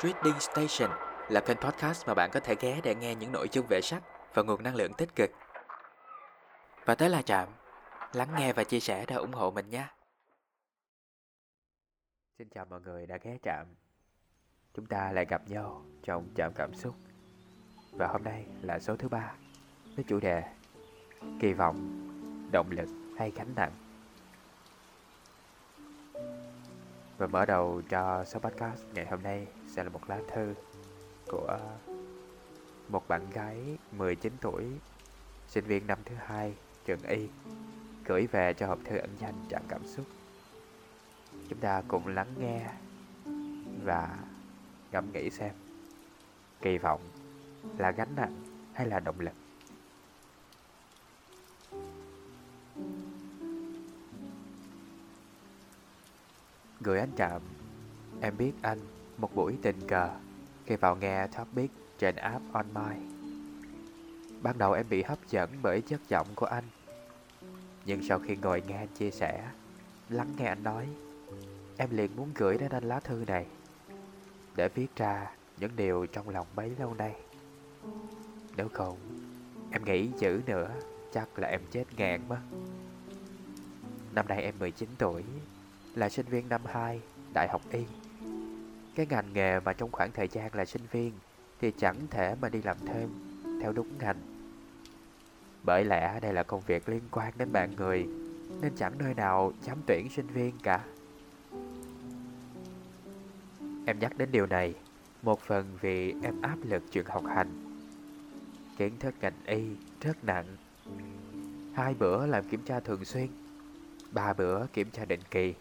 Trading Station là kênh podcast mà bạn có thể ghé để nghe những nội dung về sách và nguồn năng lượng tích cực. Và tới là Trạm, lắng nghe và chia sẻ để ủng hộ mình nhé. Xin chào mọi người đã ghé Trạm. Chúng ta lại gặp nhau trong Trạm Cảm Xúc. Và hôm nay là số thứ ba với chủ đề Kỳ vọng, động lực hay gánh nặng. Và mở đầu cho số podcast ngày hôm nay sẽ là một lá thư của một bạn gái 19 tuổi, sinh viên năm thứ hai trường Y, gửi về cho hộp thư ẩn danh trạm cảm xúc. Chúng ta cùng lắng nghe và ngẫm nghĩ xem kỳ vọng là gánh nặng hay là động lực. Gửi anh Trạm Em biết anh một buổi tình cờ. Khi vào nghe topic trên app On My Ban đầu em bị hấp dẫn bởi chất giọng của anh. Nhưng sau khi ngồi nghe anh chia sẻ Lắng nghe anh nói Em liền muốn gửi đến anh lá thư này Để viết ra những điều trong lòng bấy lâu nay. Nếu không Em nghĩ chữ nữa Chắc là em chết ngàn mất. Năm nay em 19 tuổi là sinh viên năm 2, Đại học Y. Cái ngành nghề mà trong khoảng thời gian là sinh viên thì chẳng thể mà đi làm thêm theo đúng ngành. Bởi lẽ đây là công việc liên quan đến bạn người nên chẳng nơi nào dám tuyển sinh viên cả. Em nhắc đến điều này một phần vì em áp lực chuyện học hành. Kiến thức ngành y rất nặng. Hai bữa làm kiểm tra thường xuyên, ba bữa kiểm tra định kỳ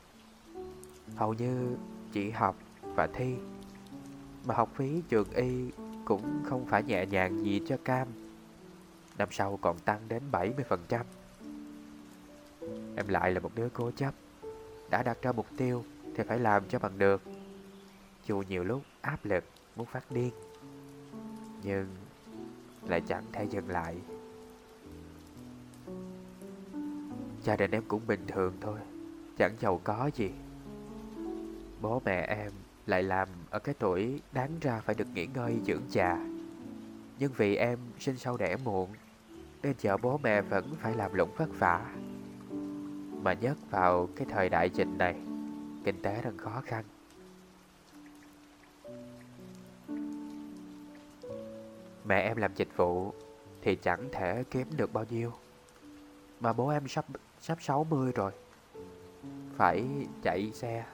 hầu như chỉ học và thi. Mà học phí trường y cũng không phải nhẹ nhàng gì cho cam. Năm sau còn tăng đến 70%. Em lại là một đứa cố chấp. Đã đặt ra mục tiêu thì phải làm cho bằng được. Dù nhiều lúc áp lực, muốn phát điên. Nhưng lại chẳng thể dừng lại. Gia đình em cũng bình thường thôi, Chẳng giàu có gì Bố mẹ em lại làm ở cái tuổi đáng ra phải được nghỉ ngơi dưỡng già. Nhưng vì em sinh sau đẻ muộn, nên vợ bố mẹ vẫn phải làm lụng vất vả. Mà nhất vào cái thời đại dịch này, kinh tế đang khó khăn. Mẹ em làm dịch vụ thì chẳng thể kiếm được bao nhiêu. Mà bố em sắp sắp 60 rồi. Phải chạy xe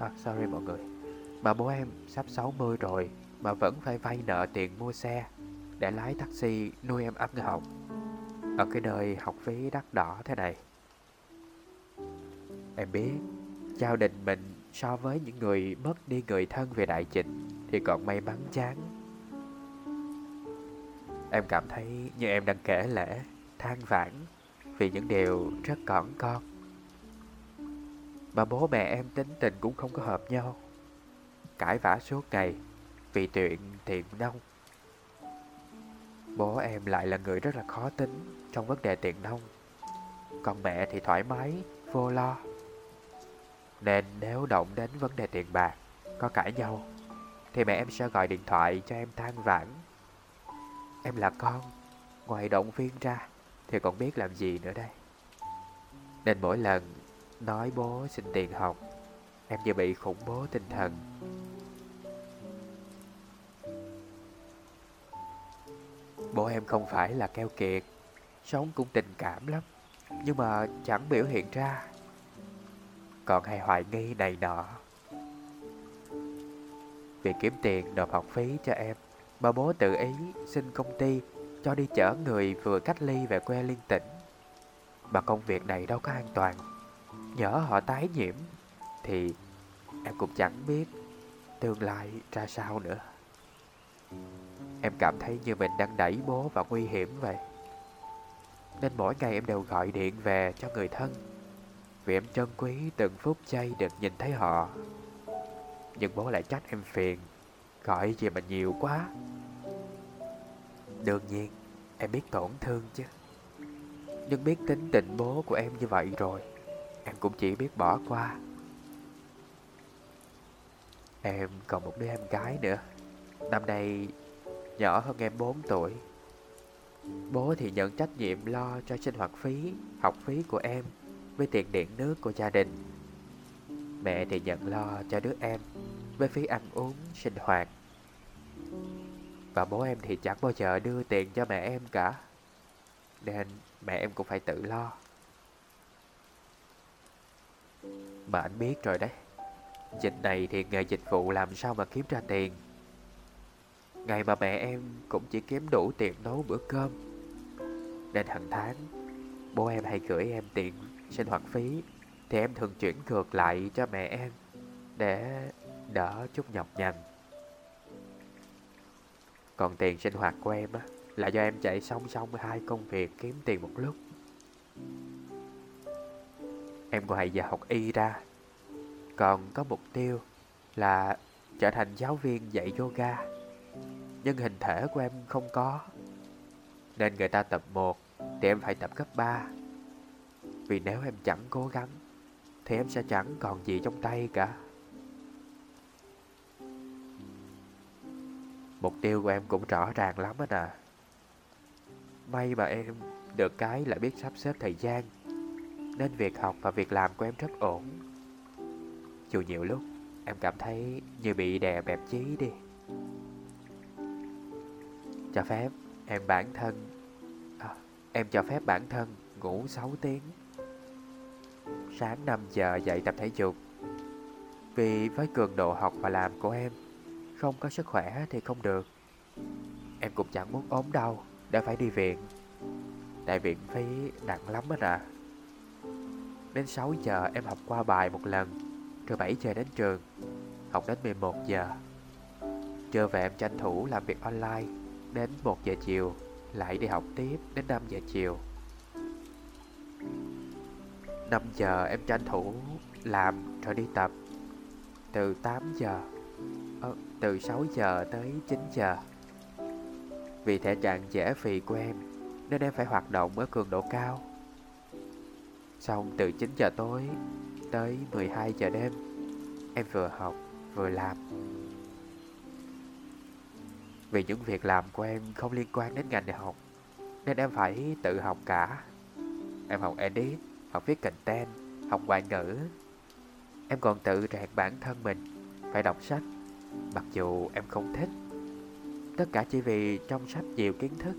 À sorry mọi người mà bố em sắp 60 rồi, Mà vẫn phải vay nợ tiền mua xe Để lái taxi nuôi em ăn học Ở cái nơi học phí đắt đỏ thế này. Em biết Gia đình mình so với những người mất đi người thân về đại dịch Thì còn may mắn chán. Em cảm thấy như em đang kể lễ than vãn Vì những điều rất cỏn con. Mà bố mẹ em tính tình cũng không có hợp nhau. Cãi vã suốt ngày. Vì chuyện tiền nông Bố em lại là người rất là khó tính Trong vấn đề tiền nông. Còn mẹ thì thoải mái, Vô lo. Nên nếu động đến vấn đề tiền bạc, Có cãi nhau, Thì mẹ em sẽ gọi điện thoại cho em than vãn. Em là con, Ngoài động viên ra Thì còn biết làm gì nữa đây. Nên mỗi lần Nói bố xin tiền học, Em như bị khủng bố tinh thần. Bố em không phải là keo kiệt, Sống cũng tình cảm lắm, Nhưng mà chẳng biểu hiện ra. Còn hay hoài nghi này nọ. Vì kiếm tiền nộp học phí cho em, Mà bố tự ý xin công ty Cho đi chở người vừa cách ly về quê liên tỉnh. Mà công việc này đâu có an toàn, nhỡ họ tái nhiễm thì em cũng chẳng biết tương lai ra sao nữa. Em cảm thấy như mình đang đẩy bố vào nguy hiểm vậy. Nên mỗi ngày em đều gọi điện về cho người thân. Vì em trân quý từng phút giây được nhìn thấy họ. Nhưng bố lại trách em phiền, Gọi gì mà nhiều quá. Đương nhiên, em biết tổn thương chứ. Nhưng biết tính tình bố của em như vậy rồi, Em cũng chỉ biết bỏ qua. Em còn một đứa em gái nữa. Năm nay nhỏ hơn em 4 tuổi Bố thì nhận trách nhiệm lo cho sinh hoạt phí, học phí của em với tiền điện nước của gia đình. Mẹ thì nhận lo cho đứa em với phí ăn uống, sinh hoạt. Và bố em thì chẳng bao giờ đưa tiền cho mẹ em cả. Nên mẹ em cũng phải tự lo. Mà anh biết rồi đấy. Dịch này thì nghề dịch vụ làm sao mà kiếm ra tiền. Ngày mà mẹ em cũng chỉ kiếm đủ tiền nấu bữa cơm. Nên hàng tháng, Bố em hay gửi em tiền sinh hoạt phí, Thì em thường chuyển ngược lại cho mẹ em Để đỡ chút nhọc nhằn. Còn tiền sinh hoạt của em á, Là do em chạy song song hai công việc kiếm tiền một lúc. Em ngoài giờ học y ra. Còn có mục tiêu là trở thành giáo viên dạy yoga nhưng hình thể của em không có. Nên người ta tập 1 thì em phải tập cấp 3. Vì nếu em chẳng cố gắng, thì em sẽ chẳng còn gì trong tay cả. Mục tiêu của em cũng rõ ràng lắm anh à. May mà em được cái là biết sắp xếp thời gian, Nên việc học và việc làm của em rất ổn Dù nhiều lúc em cảm thấy như bị đè bẹp chí đi cho phép em bản thân à, Em cho phép bản thân ngủ 6 tiếng. Sáng 5 giờ dậy tập thể dục. Vì với cường độ học và làm của em Không có sức khỏe thì không được. Em cũng chẳng muốn ốm đau đã phải đi viện. Tại viện phí nặng lắm anh ạ. À. Đến 6 giờ em học qua bài một lần Rồi 7 giờ đến trường Học đến 11 giờ. Trưa về em tranh thủ làm việc online. Đến 1 giờ chiều Lại đi học tiếp đến 5 giờ chiều. 5 giờ em tranh thủ làm rồi đi tập. Từ 8 giờ ờ, Từ 6 giờ tới 9 giờ. Vì thể trạng dễ phì của em Nên em phải hoạt động ở cường độ cao. Xong từ 9 giờ tối tới 12 giờ đêm Em vừa học vừa làm vì những việc làm của em không liên quan đến ngành học Nên em phải tự học cả. Em học edit, học viết content, học ngoại ngữ. Em còn tự rèn bản thân mình Phải đọc sách Mặc dù em không thích. Tất cả chỉ vì trong sách nhiều kiến thức.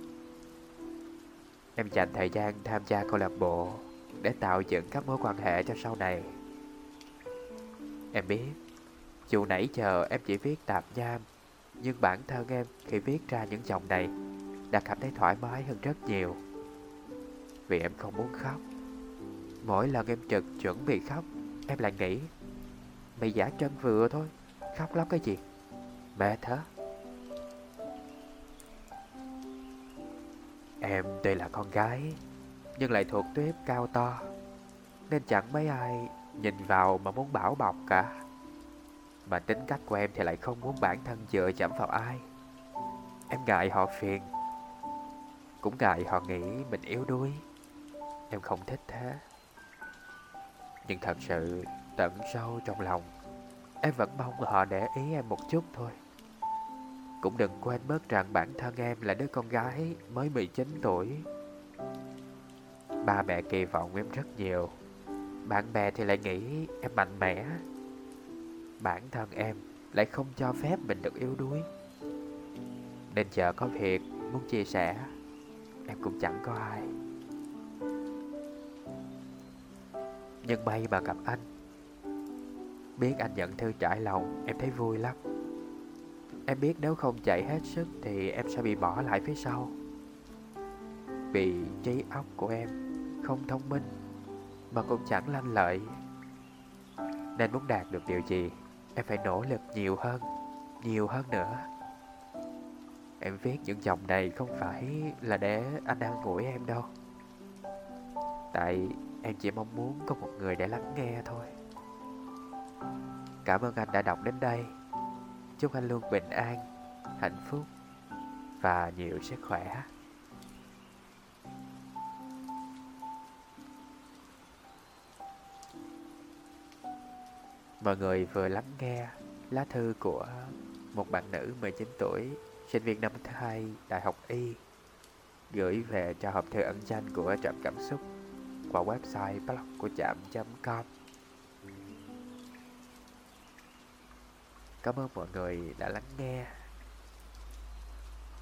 Em dành thời gian tham gia câu lạc bộ Để tạo dựng các mối quan hệ cho sau này. Em biết Dù nãy giờ em chỉ viết tạp nham nhưng bản thân em khi viết ra những dòng này Đã cảm thấy thoải mái hơn rất nhiều. Vì em không muốn khóc. Mỗi lần em trực chuẩn bị khóc, Em lại nghĩ, Mày giả chân vừa thôi, Khóc lắm cái gì? Mẹ thớ Em tuy là con gái, Nhưng lại thuộc tuyếp cao to, Nên chẳng mấy ai nhìn vào mà muốn bảo bọc cả mà tính cách của em thì lại không muốn bản thân dựa chạm vào ai. Em ngại họ phiền. Cũng ngại họ nghĩ mình yếu đuối. Em không thích thế. Nhưng thật sự, tận sâu trong lòng, Em vẫn mong họ để ý em một chút thôi. Cũng đừng quên mất rằng bản thân em là đứa con gái mới 19 tuổi. Ba mẹ kỳ vọng em rất nhiều. Bạn bè thì lại nghĩ em mạnh mẽ bản thân em lại không cho phép mình được yếu đuối. Nên chờ có việc muốn chia sẻ, Em cũng chẳng có ai. Nhưng may mà gặp anh. Biết anh nhận thư trải lòng, Em thấy vui lắm. Em biết nếu không chạy hết sức Thì em sẽ bị bỏ lại phía sau. Vì trí óc của em Không thông minh, Mà cũng chẳng lanh lợi. Nên muốn đạt được điều gì? Em phải nỗ lực nhiều hơn Nhiều hơn nữa. Em viết những dòng này không phải là để anh an ủi em đâu. Tại em chỉ mong muốn có một người để lắng nghe thôi. Cảm ơn anh đã đọc đến đây. Chúc anh luôn bình an, hạnh phúc và nhiều sức khỏe. Mọi người vừa lắng nghe lá thư của một bạn nữ 19 tuổi, sinh viên năm thứ hai Đại học Y, gửi về cho hộp thư ẩn danh của Trạm Cảm Xúc qua website blog của trạm.com. Cảm ơn mọi người đã lắng nghe.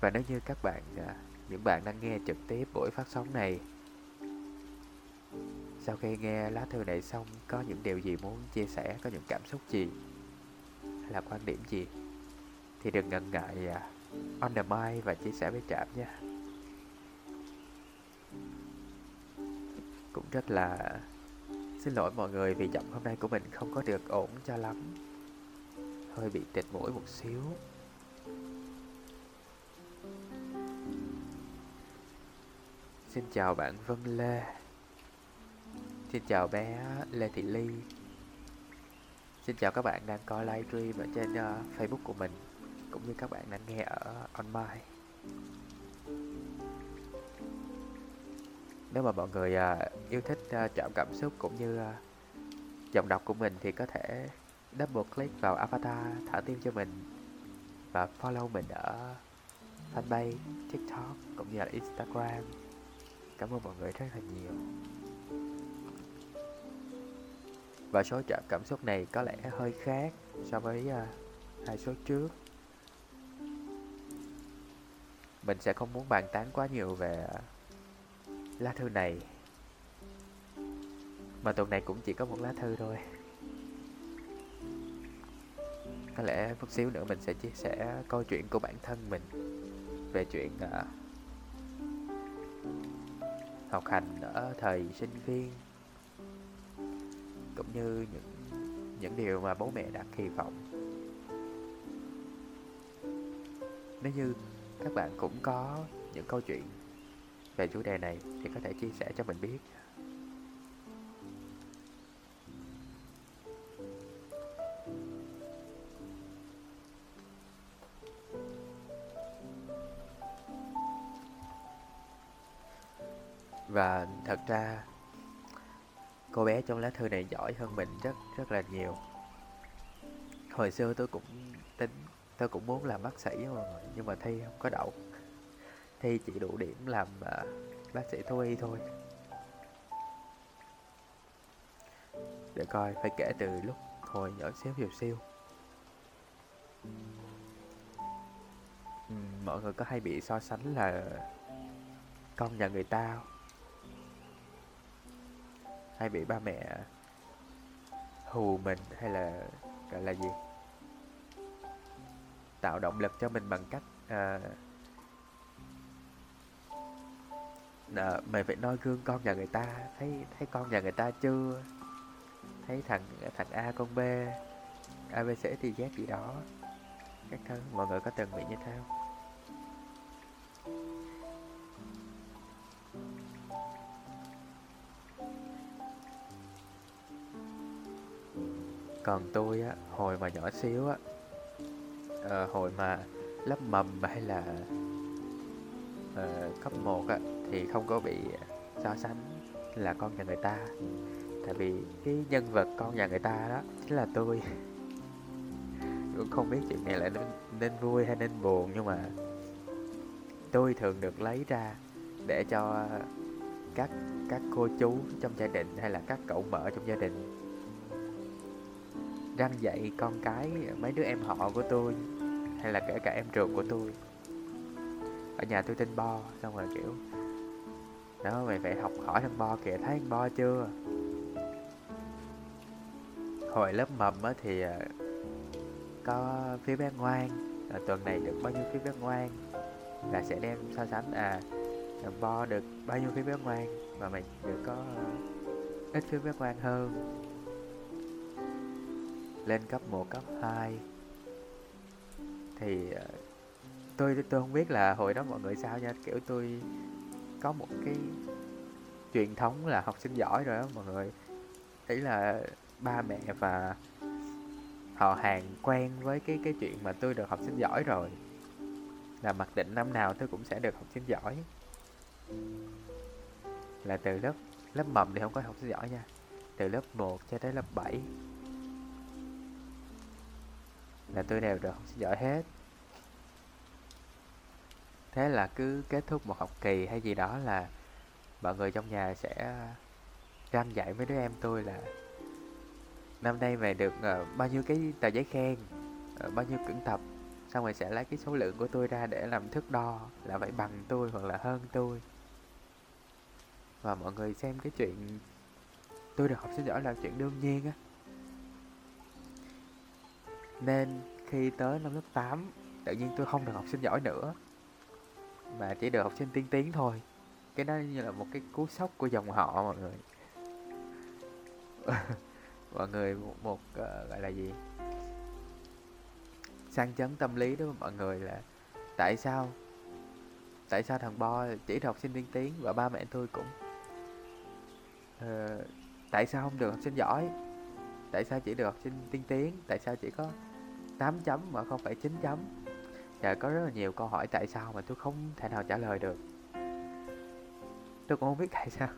Và nếu như các bạn, à, những bạn đang nghe trực tiếp buổi phát sóng này, sau khi nghe lá thư này xong có những điều gì muốn chia sẻ, có những cảm xúc gì, hay là quan điểm gì, thì đừng ngần ngại à, on the mic và chia sẻ với Trạm nha. Cũng rất là xin lỗi mọi người vì giọng hôm nay của mình không có được ổn cho lắm. Hơi bị tịt mũi một xíu. Xin chào bạn Vân Lê. Xin chào bé Lê Thị Ly. Xin chào các bạn đang coi livestream ở trên uh, Facebook của mình Cũng như các bạn đang nghe ở online. Nếu mà mọi người uh, yêu thích ờ, uh, trạm cảm xúc cũng như uh, giọng đọc của mình thì có thể double click vào avatar thả tim cho mình và follow mình ở fanpage, tiktok cũng như là instagram. Cảm ơn mọi người rất là nhiều và số chạm cảm xúc này có lẽ hơi khác so với uh, hai số trước. Mình sẽ không muốn bàn tán quá nhiều về à, lá thư này. Mà tuần này cũng chỉ có một lá thư thôi. Có lẽ một xíu nữa mình sẽ chia sẻ câu chuyện của bản thân mình về chuyện uh, học hành ở thời sinh viên cũng như những những điều mà bố mẹ đã kỳ vọng. Nếu như các bạn cũng có những câu chuyện về chủ đề này thì có thể chia sẻ cho mình biết. Và thật ra cô bé trong lá thư này giỏi hơn mình rất rất là nhiều. Hồi xưa tôi cũng tính tôi cũng muốn làm bác sĩ mà nhưng mà thi không có đậu Thi chỉ đủ điểm làm uh, bác sĩ thú y thôi. Để coi phải kể từ lúc hồi nhỏ xíu xíu xíu. Uhm, Mọi người có hay bị so sánh là con nhà người ta không? Hay bị ba mẹ hù mình hay là gọi là gì? Tạo động lực cho mình bằng cách à, à, mày phải noi gương con nhà người ta. Thấy thấy con nhà người ta chưa? Thấy thằng thằng A con B ABC thì giác gì đó. Các thứ mọi người có từng bị như thế không? Còn tôi á hồi mà nhỏ xíu á à, hồi mà lớp mầm hay là à, cấp 1 á thì không có bị so sánh là con nhà người ta. Tại vì cái nhân vật con nhà người ta đó chính là tôi. Cũng không biết chuyện này là nên, nên vui hay nên buồn nhưng mà tôi thường được lấy ra để cho các các cô chú trong gia đình hay là các cậu mở trong gia đình răng dạy con cái mấy đứa em họ của tôi, hay là kể cả em ruột của tôi. Ở nhà tôi tên bo, xong rồi kiểu, đó, mày phải học hỏi thằng bo kìa, thấy thằng bo chưa? Hồi lớp mầm á thì à, có phía bé ngoan, là tuần này được bao nhiêu phía bé ngoan? Là sẽ đem so sánh à thằng bo được bao nhiêu phía bé ngoan mà mày được có à, ít phía bé ngoan hơn lên cấp 1, cấp 2 thì ờ, tôi tôi không biết là hồi đó mọi người sao nha. Kiểu tôi có một cái truyền thống là học sinh giỏi rồi đó mọi người. Ý là ba mẹ và họ hàng quen với cái cái chuyện mà tôi được học sinh giỏi rồi. Là mặc định năm nào tôi cũng sẽ được học sinh giỏi. Là từ lớp lớp mầm thì không có học sinh giỏi nha. Từ lớp 1 cho tới lớp 7 là tôi đều được học giỏi hết. Thế là cứ kết thúc một học kỳ hay gì đó là mọi người trong nhà sẽ ờ, răng dạy với đứa em tôi là năm nay mày được uh, bao nhiêu cái tờ giấy khen uh, bao nhiêu cưỡng tập xong rồi sẽ lấy cái số lượng của tôi ra để làm thước đo là phải bằng tôi hoặc là hơn tôi. Và mọi người xem cái chuyện tôi được học sinh giỏi là chuyện đương nhiên á nên khi tới năm lớp 8 tự nhiên tôi không được học sinh giỏi nữa. Mà chỉ được học sinh tiên tiến thôi. Cái đó như là một cái cú sốc của dòng họ mọi người. Mọi người một, một uh, gọi là gì? Sang chấn tâm lý đó mọi người là tại sao? Tại sao thằng bo chỉ được học sinh tiên tiến và ba mẹ tôi cũng uh, tại sao không được học sinh giỏi? Tại sao chỉ được học sinh tiên tiến? Tại sao chỉ có 8 chấm mà không phải 9 chấm. Và có rất là nhiều câu hỏi tại sao mà tôi không thể nào trả lời được. Tôi cũng không biết tại sao.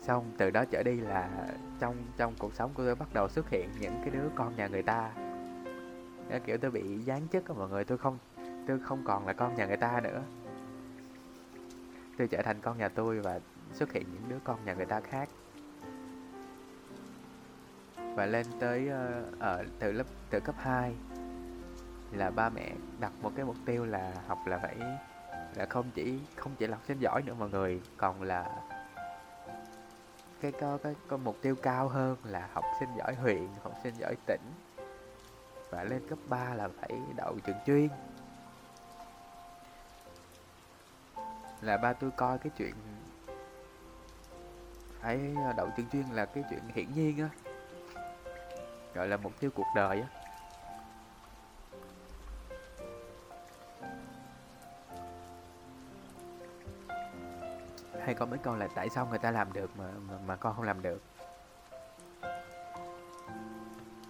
Xong, từ đó trở đi là trong trong cuộc sống của tôi bắt đầu xuất hiện những cái đứa con nhà người ta. Nên kiểu tôi bị gián chức á mọi người, tôi không tôi không còn là con nhà người ta nữa. Tôi trở thành con nhà tôi và xuất hiện những đứa con nhà người ta khác và lên tới uh, ở từ lớp từ cấp 2 là ba mẹ đặt một cái mục tiêu là học là phải là không chỉ không chỉ là học sinh giỏi nữa mọi người còn là cái có cái có mục tiêu cao hơn là học sinh giỏi huyện học sinh giỏi tỉnh. Và lên cấp 3 là phải đậu trường chuyên. Là ba tôi coi cái chuyện phải ờ, đậu trường chuyên là cái chuyện hiển nhiên á gọi là mục tiêu cuộc đời á. Hay có mấy câu là tại sao người ta làm được mà mà, mà con không làm được?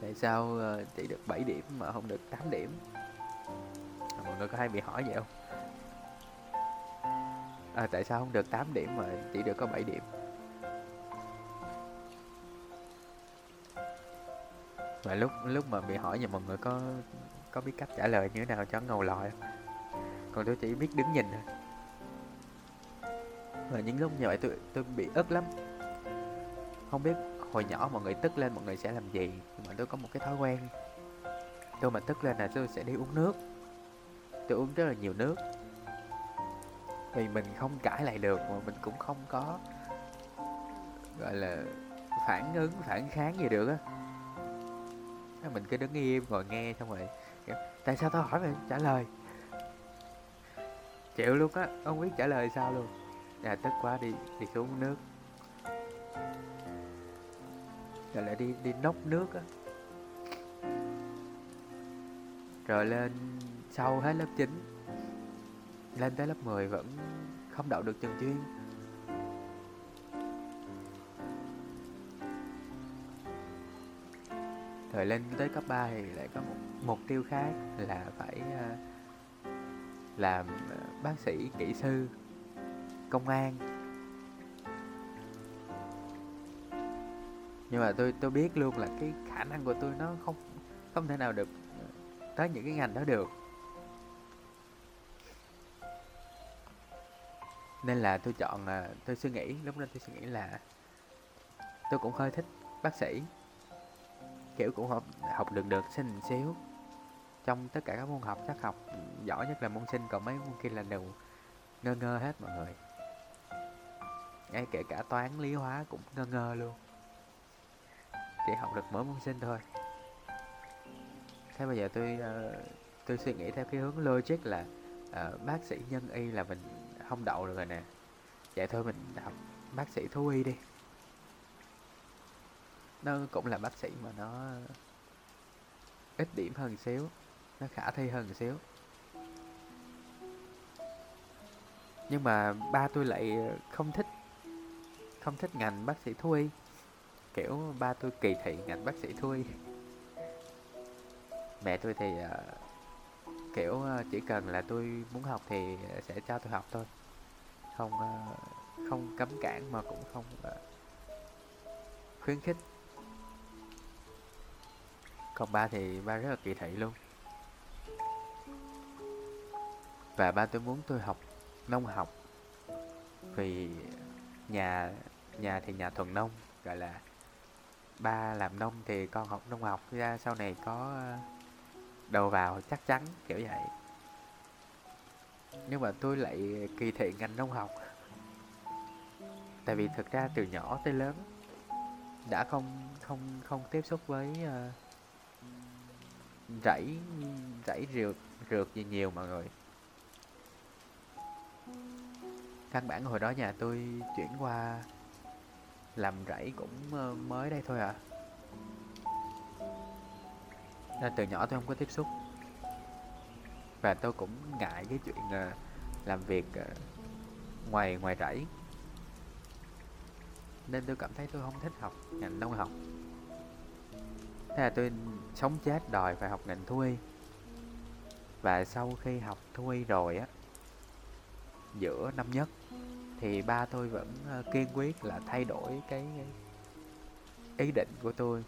Tại sao ờ, chị được 7 điểm mà không được 8 điểm? À, mọi người có hay bị hỏi vậy không? À, tại sao không được 8 điểm mà chỉ được có 7 điểm? Và lúc lúc mà bị hỏi thì mọi người có có biết cách trả lời như thế nào cho ngầu lòi. Còn tôi chỉ biết đứng nhìn thôi. Và những lúc như vậy tôi tôi bị ức lắm. Không biết hồi nhỏ mọi người tức lên mọi người sẽ làm gì, nhưng mà tôi có một cái thói quen. Tôi mà tức lên là tôi sẽ đi uống nước. Tôi uống rất là nhiều nước. Vì mình không cãi lại được mà mình cũng không có, gọi là, phản ứng, phản kháng gì được á mình cứ đứng im, ngồi nghe xong rồi tại sao tao hỏi mày trả lời? Chịu luôn á, không biết trả lời sao luôn. À tức quá, đi đi xuống nước. Rồi lại đi đi nốc nước á. Rồi lên sau hết lớp 9 lên tới lớp 10 vẫn không đậu được trường chuyên. Rồi lên tới cấp 3 thì lại có một mục tiêu khác là phải uh, làm uh, bác sĩ kỹ sư công an. Nhưng mà tôi tôi biết luôn là cái khả năng của tôi nó không không thể nào được ờ, tới những cái ngành đó được. Nên là tôi chọn là tôi suy nghĩ lúc đó tôi suy nghĩ là tôi cũng hơi thích bác sĩ kiểu cũng học học được được sinh xíu. Trong tất cả các môn học chắc học giỏi nhất là môn sinh còn mấy môn kia là đều ngơ ngơ hết mọi người. Ngay kể cả toán lý hóa cũng ngơ ngơ luôn. Chỉ học được mỗi môn sinh thôi. Thế bây giờ tôi uh, tôi suy nghĩ theo cái hướng logic là uh, bác sĩ nhân y là mình không đậu được rồi nè. Vậy thôi mình học bác sĩ thú y đi nó cũng là bác sĩ mà nó ít điểm hơn xíu. Nó khả thi hơn xíu. Nhưng mà ba tôi lại không thích không thích ngành bác sĩ thú y kiểu ba tôi kỳ thị ngành bác sĩ thú y mẹ tôi thì uh, kiểu uh, chỉ cần là tôi muốn học thì sẽ cho tôi học thôi. Không uh, không cấm cản mà cũng không uh, khuyến khích còn ba thì ba rất là kỳ thị luôn. Và ba tôi muốn tôi học nông học. Vì nhà nhà thì nhà thuần nông gọi là ba làm nông thì con học nông học. Ra sau này có ờ, đầu vào chắc chắn kiểu vậy. Nhưng mà tôi lại kỳ thị ngành nông học. Tại vì thực ra từ nhỏ tới lớn đã không không không tiếp xúc với uh, rẫy rẫy rượt rượt gì nhiều mọi người căn bản hồi đó nhà tôi chuyển qua làm rẫy cũng ờ, mới đây thôi à nên từ nhỏ tôi không có tiếp xúc. Và tôi cũng ngại cái chuyện ờ, làm việc ờ, ngoài ngoài rẫy. Nên tôi cảm thấy tôi không thích học, ngành nông học thế là tôi sống chết đòi phải học ngành thú y. Và sau khi học thú y rồi á, giữa năm nhất, thì ba tôi vẫn ờ, kiên quyết là thay đổi cái ý định của tôi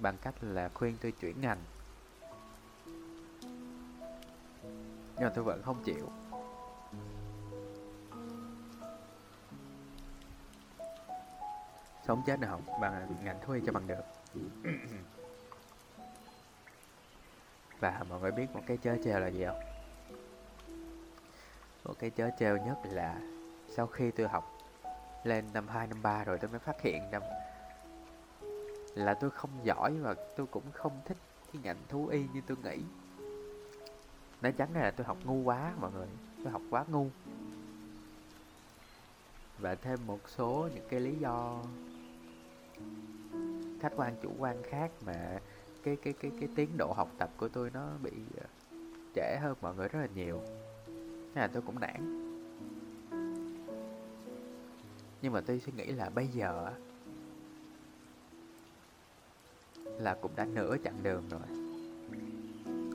bằng cách là khuyên tôi chuyển ngành. Nhưng mà tôi vẫn không chịu. Sống chết nào học bằng ngành thú y cho bằng được và mọi người biết một cái chớ treo là gì không? Một cái chớ treo nhất là sau khi tôi học lên năm 2, năm 3 rồi tôi mới phát hiện năm là tôi không giỏi và tôi cũng không thích cái ngành thú y như tôi nghĩ. Nói chắn là tôi học ngu quá mọi người. Tôi học quá ngu. Và thêm một số những cái lý do khách quan chủ quan khác mà cái cái cái cái tiến độ học tập của tôi nó bị ờ, trễ hơn mọi người rất là nhiều. Thế là tôi cũng nản. Nhưng mà tôi suy nghĩ là bây giờ là cũng đã nửa chặng đường rồi.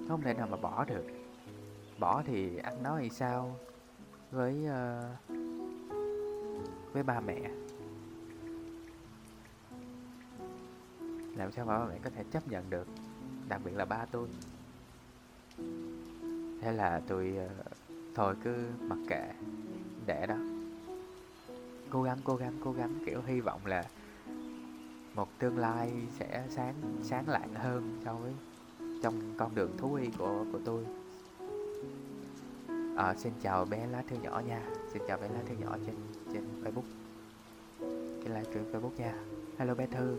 Không thể nào mà bỏ được. Bỏ thì ăn nói thì sao với uh, với ba mẹ? Làm sao mà ba mẹ có thể chấp nhận được? Đặc biệt là ba tôi. Thế là tôi uh, thôi cứ mặc kệ để đó. Cố gắng cố gắng cố gắng kiểu hy vọng là một tương lai sẽ sáng sáng lạng hơn so với trong con đường thú y của của tôi. À, xin chào bé lá thư nhỏ nha. Xin chào bé lá thư nhỏ trên trên facebook. Trên livestream facebook nha. Hello bé thư.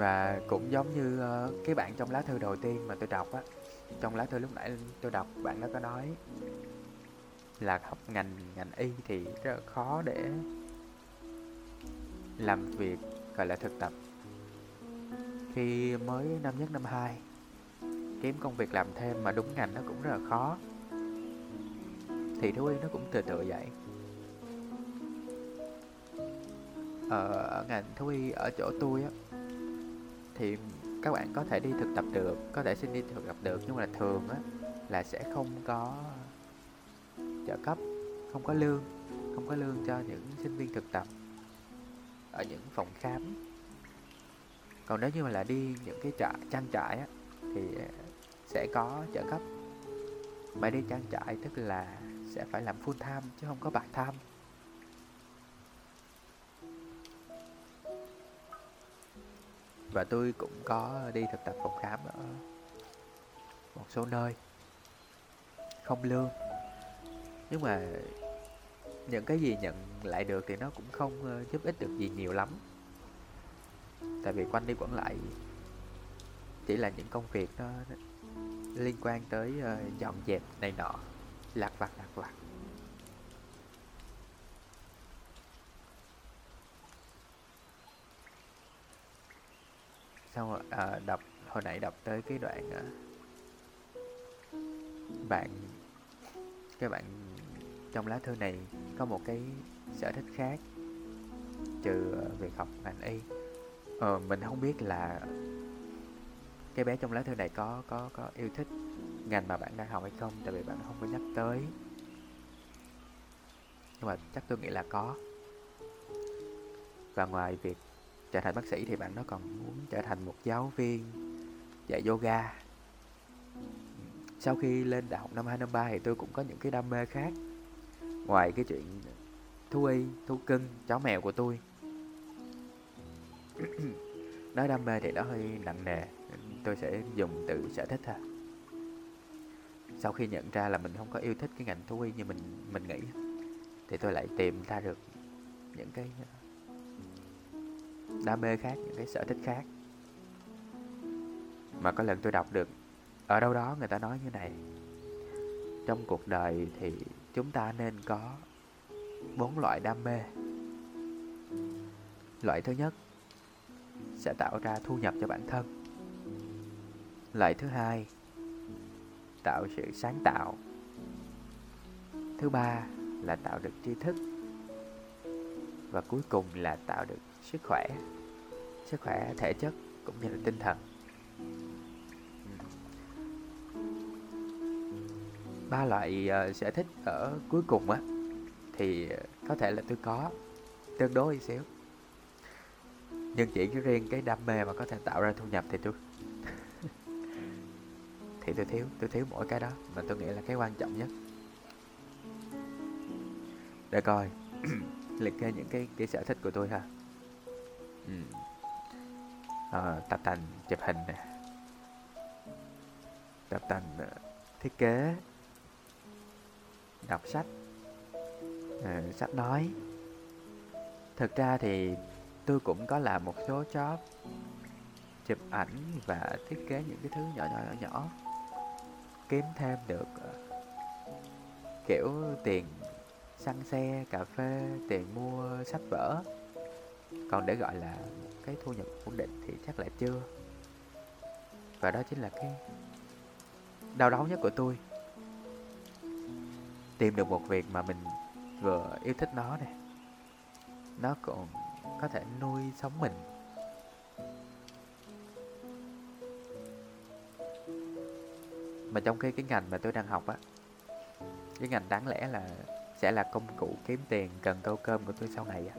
Và cũng giống như uh, cái bạn trong lá thư đầu tiên mà tôi đọc á trong lá thư lúc nãy tôi đọc bạn đó có nói là học ngành ngành y thì rất là khó để làm việc gọi là thực tập. Khi mới năm nhất năm hai kiếm công việc làm thêm mà đúng ngành nó cũng rất là khó. Thì thú y nó cũng từ từ vậy. Ờ, ở ngành thú y ở chỗ tôi á thì các bạn có thể đi thực tập được, có thể xin đi thực tập được. Nhưng mà thường á, là sẽ không có trợ cấp, không có lương, không có lương cho những sinh viên thực tập ở những phòng khám. Còn nếu như mà là đi những cái trại, trang trại á, thì à, sẽ có trợ cấp. Mà đi trang trại tức là sẽ phải làm full time chứ không có part time. Và tôi cũng có đi thực tập phòng khám ở một số nơi. Không lương. Nhưng mà những cái gì nhận lại được thì nó cũng không ờ, giúp ích được gì nhiều lắm. Tại vì quanh đi quẩn lại chỉ là những công việc nó liên quan tới ờ, dọn dẹp này nọ lạc vặt lạc vặt. Xong rồi à, đọc hồi nãy đọc tới cái đoạn à, bạn cái bạn trong lá thư này có một cái sở thích khác trừ ờ, việc học ngành y. Ờ, mình không biết là cái bé trong lá thư này có có có yêu thích ngành mà bạn đang học hay không tại vì bạn không có nhắc tới. Nhưng mà chắc tôi nghĩ là có. Và ngoài việc trở thành bác sĩ thì bạn nó còn muốn trở thành một giáo viên dạy yoga. Sau khi lên đại học năm 2 năm 3 thì tôi cũng có những cái đam mê khác. Ngoài cái chuyện thú y, thú cưng, chó mèo của tôi. Nói đam mê thì nó hơi nặng nề tôi sẽ dùng từ sở thích thôi. Sau khi nhận ra là mình không có yêu thích cái ngành thú y như mình mình nghĩ, thì tôi lại tìm ra được những cái đam mê khác, những cái sở thích khác. Mà có lần tôi đọc được, ở đâu đó người ta nói như này, trong cuộc đời thì chúng ta nên có bốn loại đam mê. Loại thứ nhất sẽ tạo ra thu nhập cho bản thân. Loại thứ hai, tạo sự sáng tạo. Thứ ba là tạo được tri thức. Và cuối cùng là tạo được sức khỏe sức khỏe thể chất cũng như là tinh thần. Ba loại uh, sở thích ở cuối cùng á thì có thể là tôi có tương đối xíu. Nhưng chỉ cái riêng cái đam mê mà có thể tạo ra thu nhập thì tôi thì tôi thiếu tôi thiếu mỗi cái đó mà tôi nghĩ là cái quan trọng nhất. Để coi liệt kê những cái cái sở thích của tôi ha ừ. à, tập tành chụp hình nè. Tập tành ờ, thiết kế. Đọc sách. Uh, sách nói. Thực ra thì tôi cũng có làm một số job chụp ảnh và thiết kế những cái thứ nhỏ nhỏ nhỏ nhỏ. Kiếm thêm được kiểu tiền xăng xe cà phê tiền mua sách vở còn để gọi là một cái thu nhập ổn định thì chắc là chưa. Và đó chính là cái đau đớn nhất của tôi. Tìm được một việc mà mình vừa yêu thích nó này nó còn có thể nuôi sống mình. Mà trong khi cái ngành mà tôi đang học á, cái ngành đáng lẽ là sẽ là công cụ kiếm tiền, cần câu cơm của tôi sau này á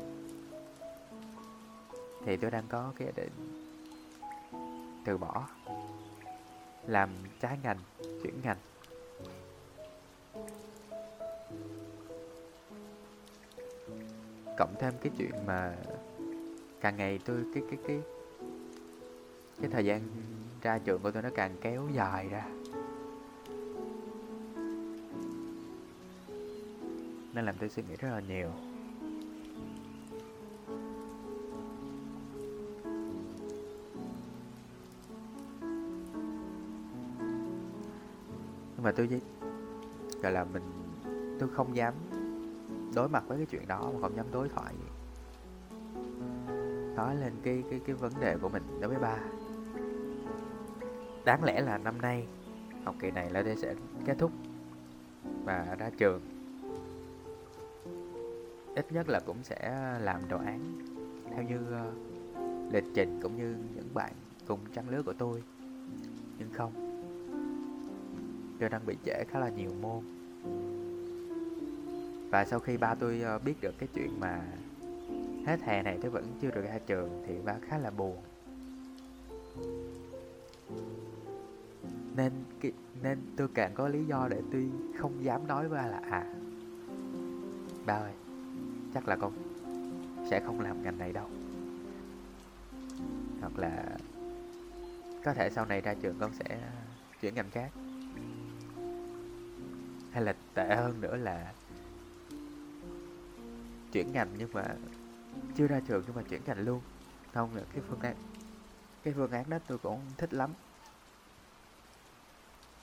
thì tôi đang có cái ý định từ bỏ, làm trái ngành, chuyển ngành. Cộng thêm cái chuyện mà càng ngày tôi, cái cái cái cái thời gian ra trường của tôi nó càng kéo dài ra. Nên làm tôi suy nghĩ rất là nhiều. Nhưng mà tôi gọi là mình tôi không dám đối mặt với cái chuyện đó mà không dám đối thoại. Nói lên cái cái cái vấn đề của mình đối với ba. Đáng lẽ là năm nay học kỳ này là đây sẽ kết thúc và ra trường. Ít nhất là cũng sẽ làm đồ án theo như uh, lịch trình cũng như những bạn cùng trang lứa của tôi. Nhưng không do đang bị trễ khá là nhiều môn. Và sau khi ba tôi ờ, biết được cái chuyện mà hết hè này tôi vẫn chưa được ra trường thì ba khá là buồn. Nên nên tôi càng có lý do để tôi không dám nói với ba là à ba ơi, chắc là con sẽ không làm ngành này đâu. Hoặc là có thể sau này ra trường con sẽ chuyển ngành khác hay là tệ hơn nữa là chuyển ngành nhưng mà chưa ra trường nhưng mà chuyển ngành luôn. Không là cái phương án, cái phương án đó tôi cũng thích lắm.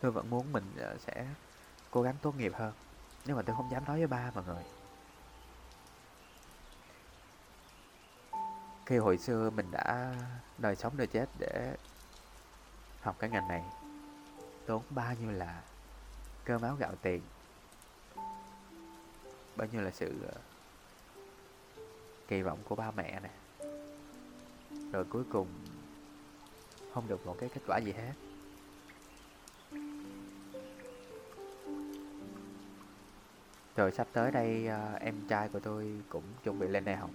Tôi vẫn muốn mình ờ, sẽ cố gắng tốt nghiệp hơn. Nhưng mà tôi không dám nói với ba mọi người. Khi hồi xưa mình đã đời sống đời chết để học cái ngành này, tốn bao nhiêu là cơm áo gạo tiền. Bao nhiêu là sự ờ, kỳ vọng của ba mẹ nè. Rồi cuối cùng, không được một cái kết quả gì hết. Rồi sắp tới đây ờ, em trai của tôi cũng chuẩn bị lên đại học.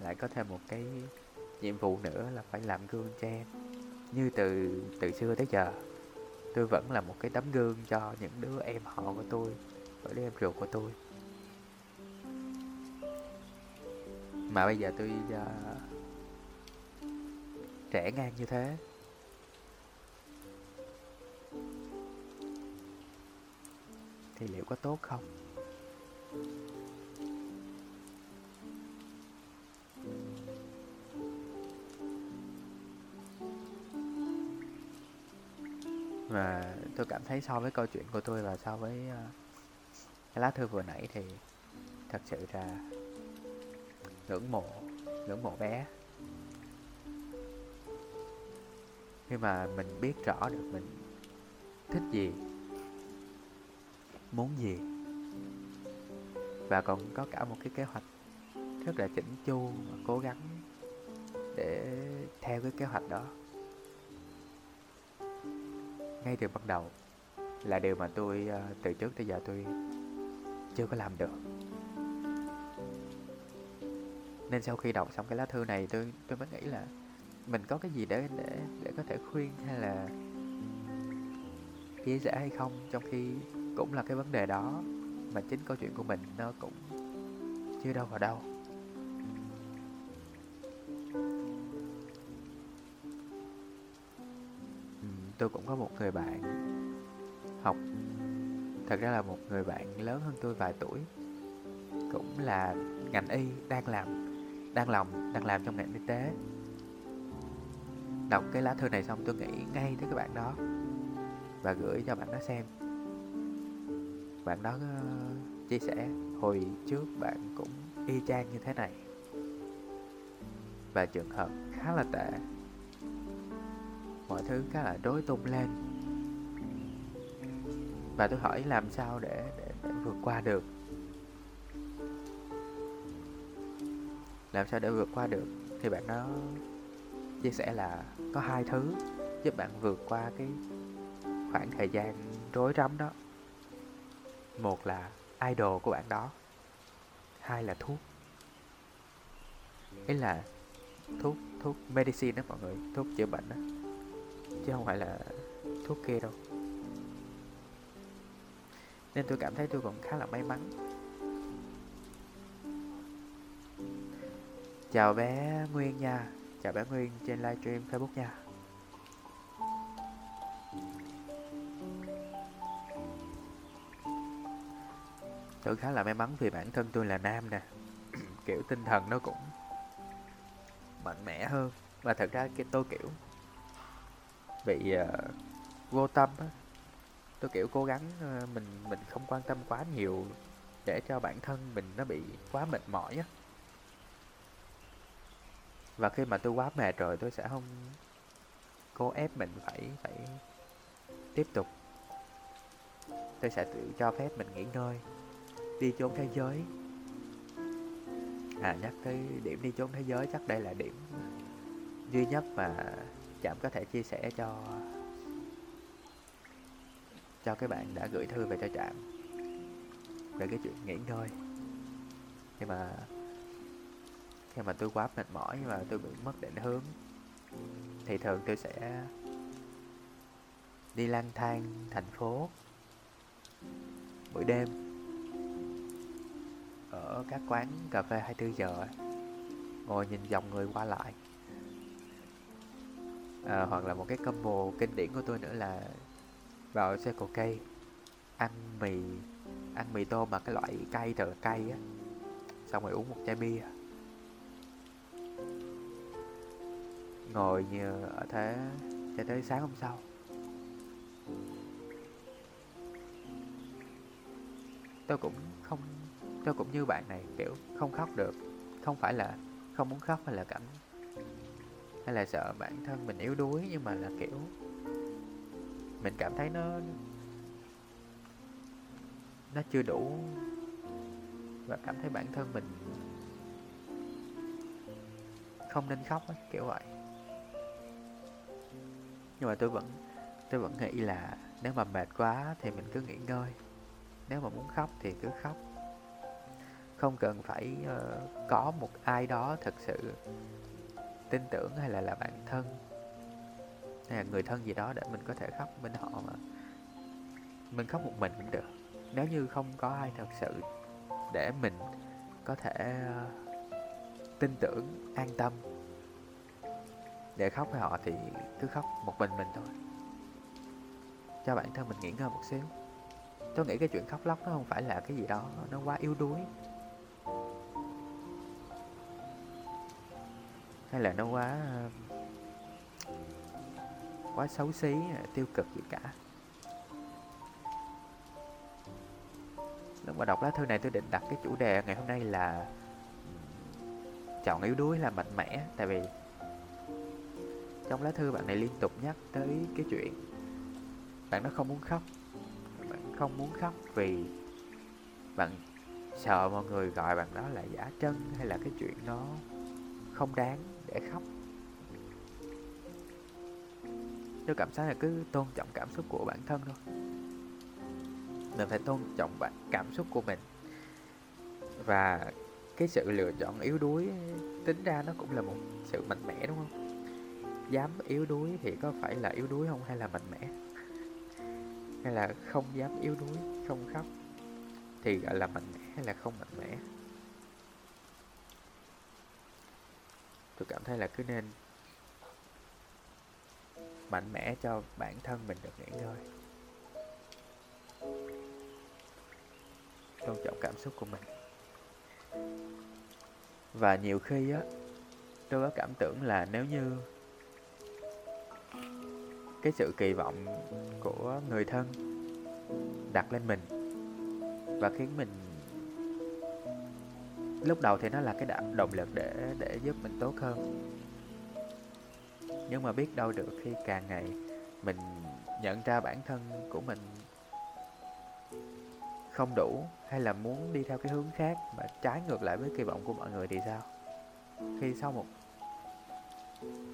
Lại có thêm một cái nhiệm vụ nữa là phải làm gương cho em, như từ từ xưa tới giờ tôi vẫn là một cái tấm gương cho những đứa em họ của tôi và đứa em ruột của tôi. Mà bây giờ tôi uh, trẻ ngang như thế. Thì liệu có tốt không? Mà tôi cảm thấy so với câu chuyện của tôi và so với uh, cái lá thư vừa nãy thì thật sự là ngưỡng mộ ngưỡng mộ bé. Khi mà mình biết rõ được mình thích gì muốn gì và còn có cả một cái kế hoạch rất là chỉnh chu và cố gắng để theo cái kế hoạch đó ngay từ bắt đầu là điều mà tôi ờ, từ trước tới giờ tôi chưa có làm được. Nên sau khi đọc xong cái lá thư này, tôi tôi mới nghĩ là mình có cái gì để để để có thể khuyên hay là chia sẻ hay không, trong khi cũng là cái vấn đề đó mà chính câu chuyện của mình nó cũng chưa đâu vào đâu. Tôi cũng có một người bạn học, thật ra là một người bạn lớn hơn tôi vài tuổi. Cũng là ngành y, đang làm, đang lòng, đang làm trong ngành y tế. Đọc cái lá thư này xong tôi nghĩ ngay tới cái bạn đó và gửi cho bạn đó xem. Bạn đó ờ, chia sẻ, hồi trước bạn cũng y chang như thế này. Và trường hợp khá là tệ mọi thứ khá là rối tung lên. Và tôi hỏi làm sao để, để, để vượt qua được? Làm sao để vượt qua được? Thì bạn đó chia sẻ là có hai thứ giúp bạn vượt qua cái khoảng thời gian rối rắm đó. Một là idol của bạn đó hai là thuốc. Ấy là thuốc thuốc medicine đó mọi người thuốc chữa bệnh đó chứ không phải là thuốc kia đâu. Nên tôi cảm thấy tôi còn khá là may mắn. Chào bé Nguyên nha. Chào bé Nguyên trên livestream Facebook nha. Tôi khá là may mắn vì bản thân tôi là nam nè. Kiểu tinh thần nó cũng mạnh mẽ hơn. Và thật ra cái tôi kiểu bị uh, vô tâm á. Tôi kiểu cố gắng uh, mình mình không quan tâm quá nhiều để cho bản thân mình nó bị quá mệt mỏi á. Và khi mà tôi quá mệt rồi tôi sẽ không cố ép mình phải phải tiếp tục. Tôi sẽ tự cho phép mình nghỉ ngơi đi chốn thế giới. À nhắc tới điểm đi chốn thế giới chắc đây là điểm duy nhất mà chạm có thể chia sẻ cho cho các bạn đã gửi thư về cho trạm về cái chuyện nghỉ ngơi. Nhưng mà, khi mà tôi quá mệt mỏi và tôi bị mất định hướng, thì thường tôi sẽ đi lang thang thành phố buổi đêm ở các quán cà phê 24 giờ, ngồi nhìn dòng người qua lại à, hoặc là một cái combo kinh điển của tôi nữa là vào xe cổ cây. Ăn mì ăn mì tôm mà cái loại cay thật là cay á. Xong rồi uống một chai bia. Ngồi như ở thế cho tới sáng hôm sau. Tôi cũng không tôi cũng như bạn này kiểu không khóc được. Không phải là không muốn khóc hay là cảm hay là sợ bản thân mình yếu đuối nhưng mà là kiểu mình cảm thấy nó nó chưa đủ và cảm thấy bản thân mình không nên khóc ấy, kiểu vậy. Nhưng mà tôi vẫn tôi vẫn nghĩ là nếu mà mệt quá thì mình cứ nghỉ ngơi. Nếu mà muốn khóc thì cứ khóc. Không cần phải uh, có một ai đó thật sự tin tưởng hay là là bạn thân? Hay là người thân gì đó để mình có thể khóc bên họ mà mình khóc một mình cũng được. Nếu như không có ai thật sự để mình có thể ờ, tin tưởng, an tâm để khóc với họ thì cứ khóc một mình mình thôi. Cho bản thân mình nghỉ ngơi một xíu. Tôi nghĩ cái chuyện khóc lóc nó không phải là cái gì đó nó quá yếu đuối. Hay là nó quá ờ, quá xấu xí, tiêu cực gì cả. Lúc mà đọc lá thư này tôi định đặt cái chủ đề ngày hôm nay là chọn yếu đuối là mạnh mẽ. Tại vì trong lá thư bạn này liên tục nhắc tới cái chuyện bạn nó không muốn khóc, bạn không muốn khóc vì bạn sợ mọi người gọi bạn đó là giả trân hay là cái chuyện nó không đáng để khóc. Tôi cảm thấy là cứ tôn trọng cảm xúc của bản thân thôi. Mình phải tôn trọng bản, cảm xúc của mình. Và cái sự lựa chọn yếu đuối tính ra nó cũng là một sự mạnh mẽ, đúng không? Dám yếu đuối thì có phải là yếu đuối không? Hay là mạnh mẽ? Hay là không dám yếu đuối, không khóc thì gọi là mạnh mẽ hay là không mạnh mẽ? Tôi cảm thấy là cứ nên mạnh mẽ cho bản thân mình được nghỉ ngơi. Tôn trọng cảm xúc của mình. Và nhiều khi á, tôi có cảm tưởng là nếu như cái sự kỳ vọng của người thân đặt lên mình và khiến mình lúc đầu thì nó là cái động lực để để giúp mình tốt hơn. Nhưng mà biết đâu được khi càng ngày mình nhận ra bản thân của mình không đủ hay là muốn đi theo cái hướng khác mà trái ngược lại với kỳ vọng của mọi người thì sao? Khi sau một,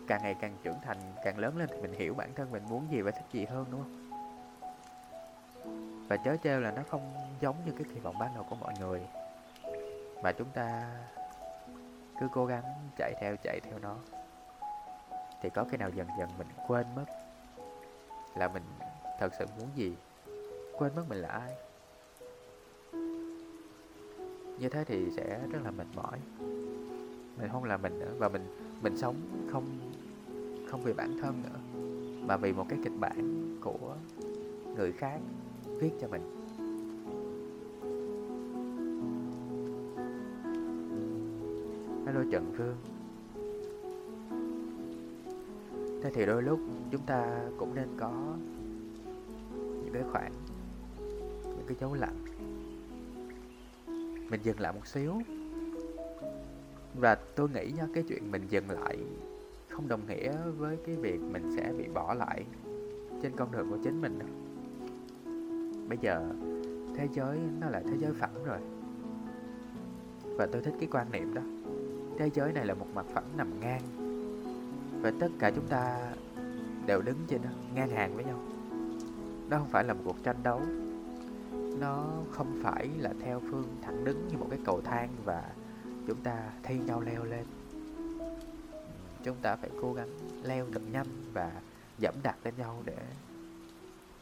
càng ngày càng trưởng thành, càng lớn lên thì mình hiểu bản thân mình muốn gì và thích gì hơn, đúng không? Và chớ trêu là nó không giống như cái kỳ vọng ban đầu của mọi người mà chúng ta cứ cố gắng chạy theo chạy theo nó. Thì có khi nào dần dần mình quên mất là mình thật sự muốn gì? Quên mất mình là ai? Như thế thì sẽ rất là mệt mỏi. Mình không là mình nữa và mình mình sống không không vì bản thân nữa, mà vì một cái kịch bản của người khác viết cho mình. Hello trần phương thế thì đôi lúc chúng ta cũng nên có những cái khoảng, những cái dấu lặng. Mình dừng lại một xíu. Và tôi nghĩ nha, cái chuyện mình dừng lại không đồng nghĩa với cái việc mình sẽ bị bỏ lại trên con đường của chính mình đâu. Bây giờ thế giới, nó là thế giới phẳng rồi. Và tôi thích cái quan niệm đó thế giới này là một mặt phẳng nằm ngang. Và tất cả chúng ta đều đứng trên đó, ngang hàng với nhau. Nó không phải là một cuộc tranh đấu. Nó không phải là theo phương thẳng đứng như một cái cầu thang và chúng ta thay nhau leo lên. Chúng ta phải cố gắng leo thật nhanh và dẫm đạp lên nhau để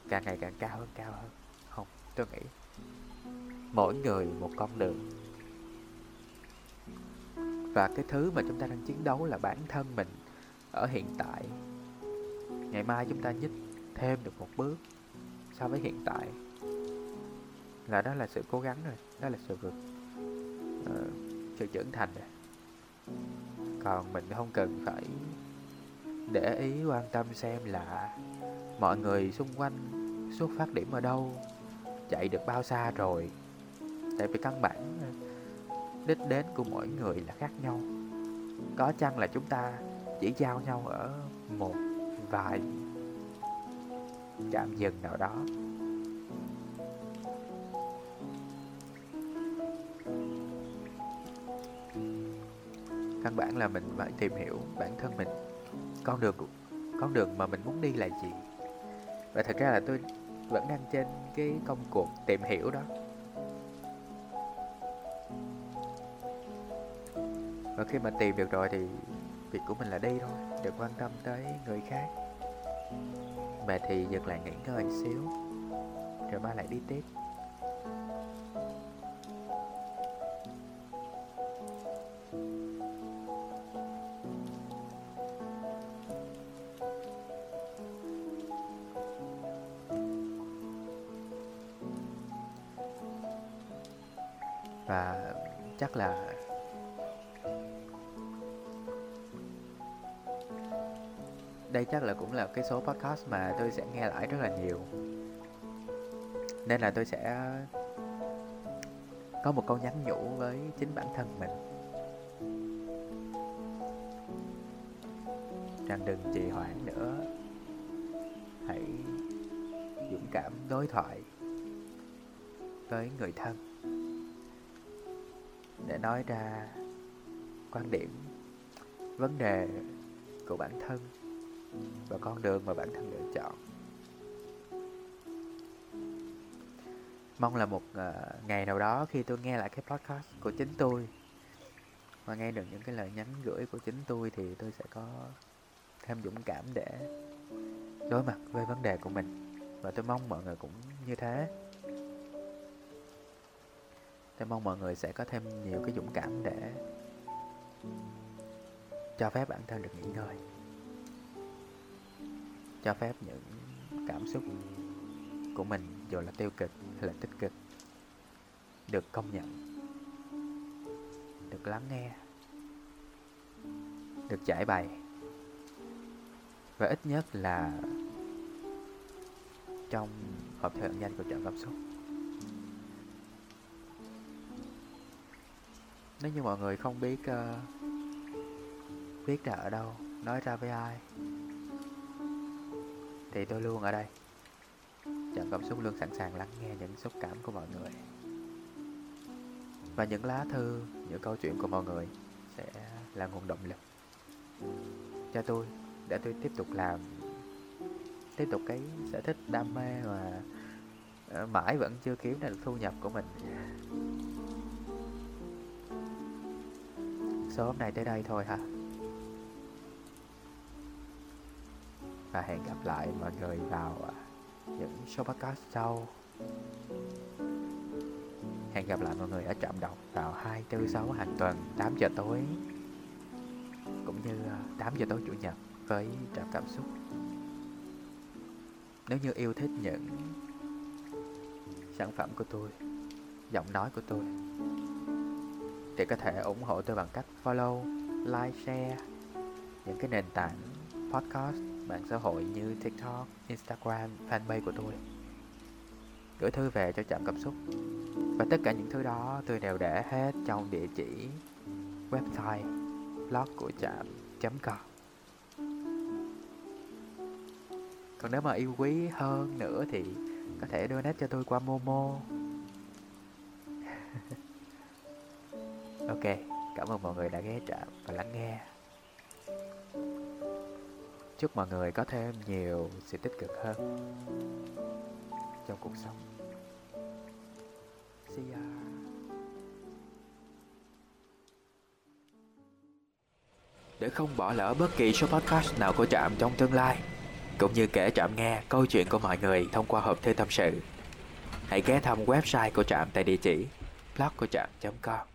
càng ngày càng cao hơn cao hơn. Không, tôi nghĩ mỗi người một con đường và cái thứ mà chúng ta đang chiến đấu là bản thân mình ở hiện tại. Ngày mai chúng ta nhích thêm được một bước so với hiện tại. Là đó là sự cố gắng rồi đó là sự vượt uh, sự trưởng thành rồi. Còn mình không cần phải để ý quan tâm xem là mọi người xung quanh xuất phát điểm ở đâu chạy được bao xa rồi. Tại vì căn bản đích đến của mỗi người là khác nhau. Có chăng là chúng ta chỉ giao nhau ở một vài trạm dừng nào đó? Căn bản là mình phải tìm hiểu bản thân mình. Con đường con đường mà mình muốn đi là gì? Và thật ra là tôi vẫn đang trên cái công cuộc tìm hiểu đó. Và khi mà tìm được rồi thì việc của mình là đi thôi, đừng quan tâm tới người khác. Mệt thì dừng lại nghỉ ngơi xíu, rồi mai lại đi tiếp. Cái số podcast mà tôi sẽ nghe lại rất là nhiều. Nên là tôi sẽ có một câu nhắn nhủ với chính bản thân mình. Rằng đừng trì hoãn nữa. Hãy dũng cảm đối thoại với người thân. Để nói ra quan điểm, vấn đề của bản thân và con đường mà bản thân lựa chọn. Mong là một uh, ngày nào đó khi tôi nghe lại cái podcast của chính tôi và nghe được những cái lời nhắn gửi của chính tôi thì tôi sẽ có thêm dũng cảm để đối mặt với vấn đề của mình. Và tôi mong mọi người cũng như thế. Tôi mong mọi người sẽ có thêm nhiều cái dũng cảm để cho phép bản thân được nghỉ ngơi cho phép những cảm xúc của mình dù là tiêu cực hay là tích cực được công nhận được lắng nghe được giải bày. Và ít nhất là trong hộp thư ẩn danh của chợ cảm xúc. Nếu như mọi người không biết uh, biết ra ở đâu nói ra với ai thì tôi luôn ở đây. Trần cảm xúc luôn sẵn sàng lắng nghe những xúc cảm của mọi người. Và những lá thư, những câu chuyện của mọi người Sẽ là nguồn động lực Cho tôi Để tôi tiếp tục làm Tiếp tục cái sở thích đam mê mà ờ, Mãi vẫn chưa kiếm được thu nhập của mình. Số hôm nay tới đây thôi hả? Và hẹn gặp lại mọi người vào à, những show podcast sau. Hẹn gặp lại mọi người ở trạm đọc vào 246 hàng tuần 8 giờ tối. Cũng như à, 8 giờ tối chủ nhật với trạm cảm xúc. Nếu như yêu thích những sản phẩm của tôi, giọng nói của tôi, thì có thể ủng hộ tôi bằng cách follow, like, share những cái nền tảng podcast mạng xã hội như TikTok, Instagram, fanpage của tôi. Gửi thư về cho Trạm Cảm Xúc. Và tất cả những thứ đó tôi đều để hết trong địa chỉ website blog của Trạm.com Còn nếu mà yêu quý hơn nữa thì có thể donate cho tôi qua Momo. Ok, cảm ơn mọi người đã ghé Trạm và lắng nghe. Chúc mọi người có thêm nhiều sự tích cực hơn trong cuộc sống. See ya. Để không bỏ lỡ bất kỳ số podcast nào của Trạm trong tương lai, cũng như kể Trạm nghe câu chuyện của mọi người thông qua hộp thư tâm sự, hãy ghé thăm website của Trạm tại địa chỉ blog của Trạm.com.